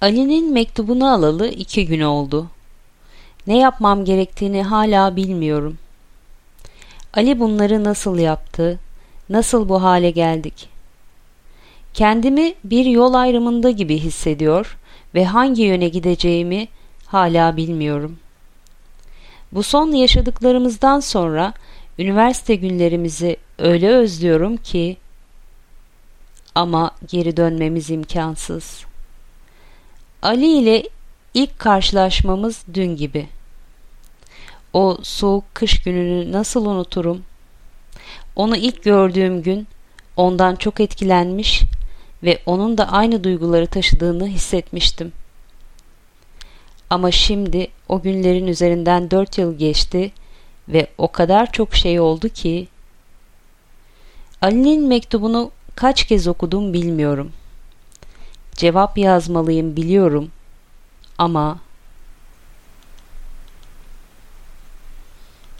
Ali'nin mektubunu alalı iki gün oldu. Ne yapmam gerektiğini hala bilmiyorum. Ali bunları nasıl yaptı? Nasıl bu hale geldik? Kendimi bir yol ayrımında gibi hissediyor ve hangi yöne gideceğimi hala bilmiyorum. Bu son yaşadıklarımızdan sonra üniversite günlerimizi öyle özlüyorum ki ama geri dönmemiz imkansız. Ali ile ilk karşılaşmamız dün gibi. O soğuk kış gününü nasıl unuturum? Onu ilk gördüğüm gün ondan çok etkilenmiş ve onun da aynı duyguları taşıdığını hissetmiştim. Ama şimdi o günlerin üzerinden dört yıl geçti ve o kadar çok şey oldu ki Ali'nin mektubunu kaç kez okudum bilmiyorum. Cevap yazmalıyım biliyorum. Ama